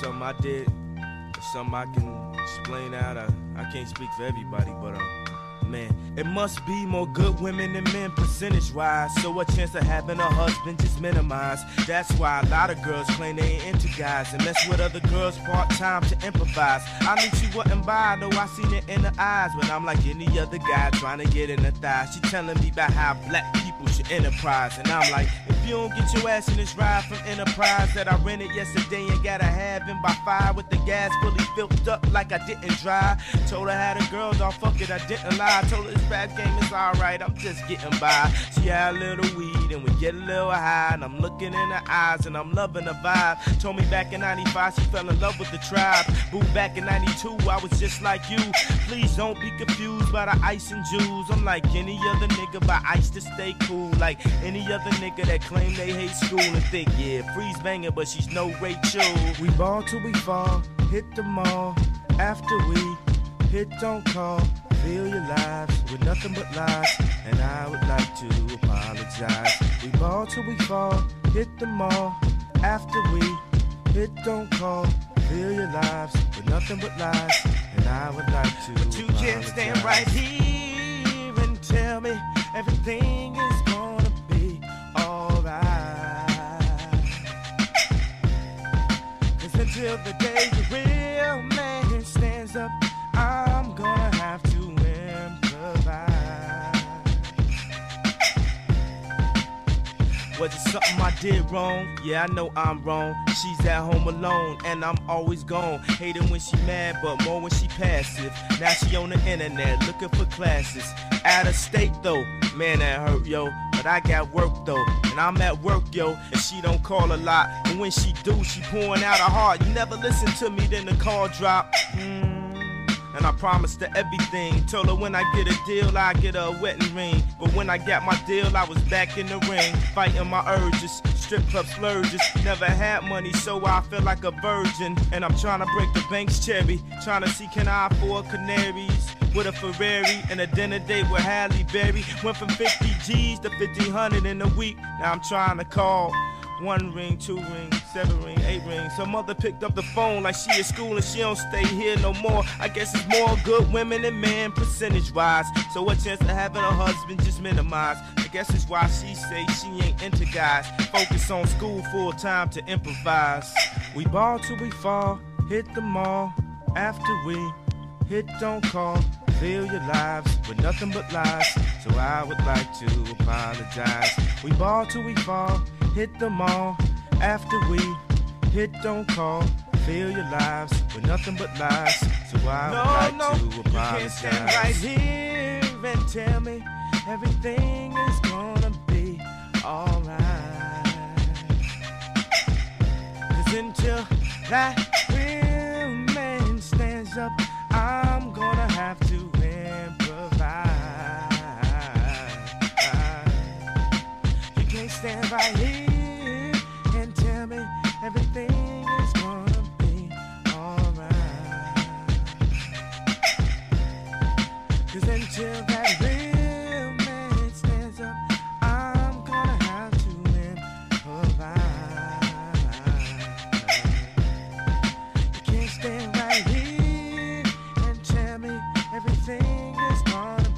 something I did, or something I can explain out. I, I can't speak for everybody, but uh, man, it must be more good women than men percentage wise. So a chance of having a husband just minimized. That's why a lot of girls claim they ain't into guys and mess with other girls part time to improvise. I knew she wasn't by, though I seen it in her eyes. But I'm like any other guy trying to get in her thighs. She telling me about how black people should enterprise. And I'm like, you don't get your ass in this ride from Enterprise that I rented yesterday and gotta have him by five with the gas fully filled up like I didn't drive. Told her had a girl, dog, fuck it, I didn't lie. Told her this rap game is alright, I'm just getting by. She had a little weed and we get a little high. And I'm looking in her eyes and I'm loving the vibe. Told me back in 95 she fell in love with the tribe. Boo back in 92, I was just like you. Please don't be confused by the ice and Jews. I'm like any other nigga by ice to stay cool. Like any other nigga that claim they hate school and think, yeah, freeze banging, but she's no Rachel. We ball till we fall, hit the mall. After we hit, don't call. Fill your lives with nothing but lies, and I would like to apologize. We ball till we fall, hit the mall. After we hit, don't call. Fill your lives with nothing but lies, and I would like to. But you can't stand right here and tell me everything Until the day the real man stands up, Was it something I did wrong? Yeah, I know I'm wrong. She's at home alone, and I'm always gone. Hating when she mad, but more when she passive. Now she on the internet looking for classes. Out of state though, man that hurt yo. But I got work though, and I'm at work yo. And she don't call a lot, and when she do, she pouring out her heart. You never listen to me, then the call drop. Mm. And I promised her everything. Told her when I get a deal, I get a wedding ring. But when I got my deal, I was back in the ring, fighting my urges. Strip club splurges. Never had money, so I feel like a virgin. And I'm trying to break the bank's cherry. Trying to see can I afford canaries with a Ferrari and a dinner date with Halle Berry. Went from 50 G's to 1500 in a week. Now I'm trying to call. One ring, two rings, seven ring, eight rings. Her mother picked up the phone like she at school and she don't stay here no more. I guess it's more good women than men percentage wise. So what chance of having a husband just minimized? I guess it's why she say she ain't into guys. Focus on school full time to improvise. We ball till we fall, hit the mall. After we hit, don't call. Fill your lives with nothing but lies. So I would like to apologize. We ball till we fall, hit the mall. After we hit, don't call. Fill your lives with nothing but lies. So I would like to apologize. You can't stand right here and tell me everything is gonna be alright. Cause until that real man stands up, stand right here and tell me everything is gonna be alright. Cause until that real man stands up, I'm gonna have to improvise. You can't stand right here and tell me everything is gonna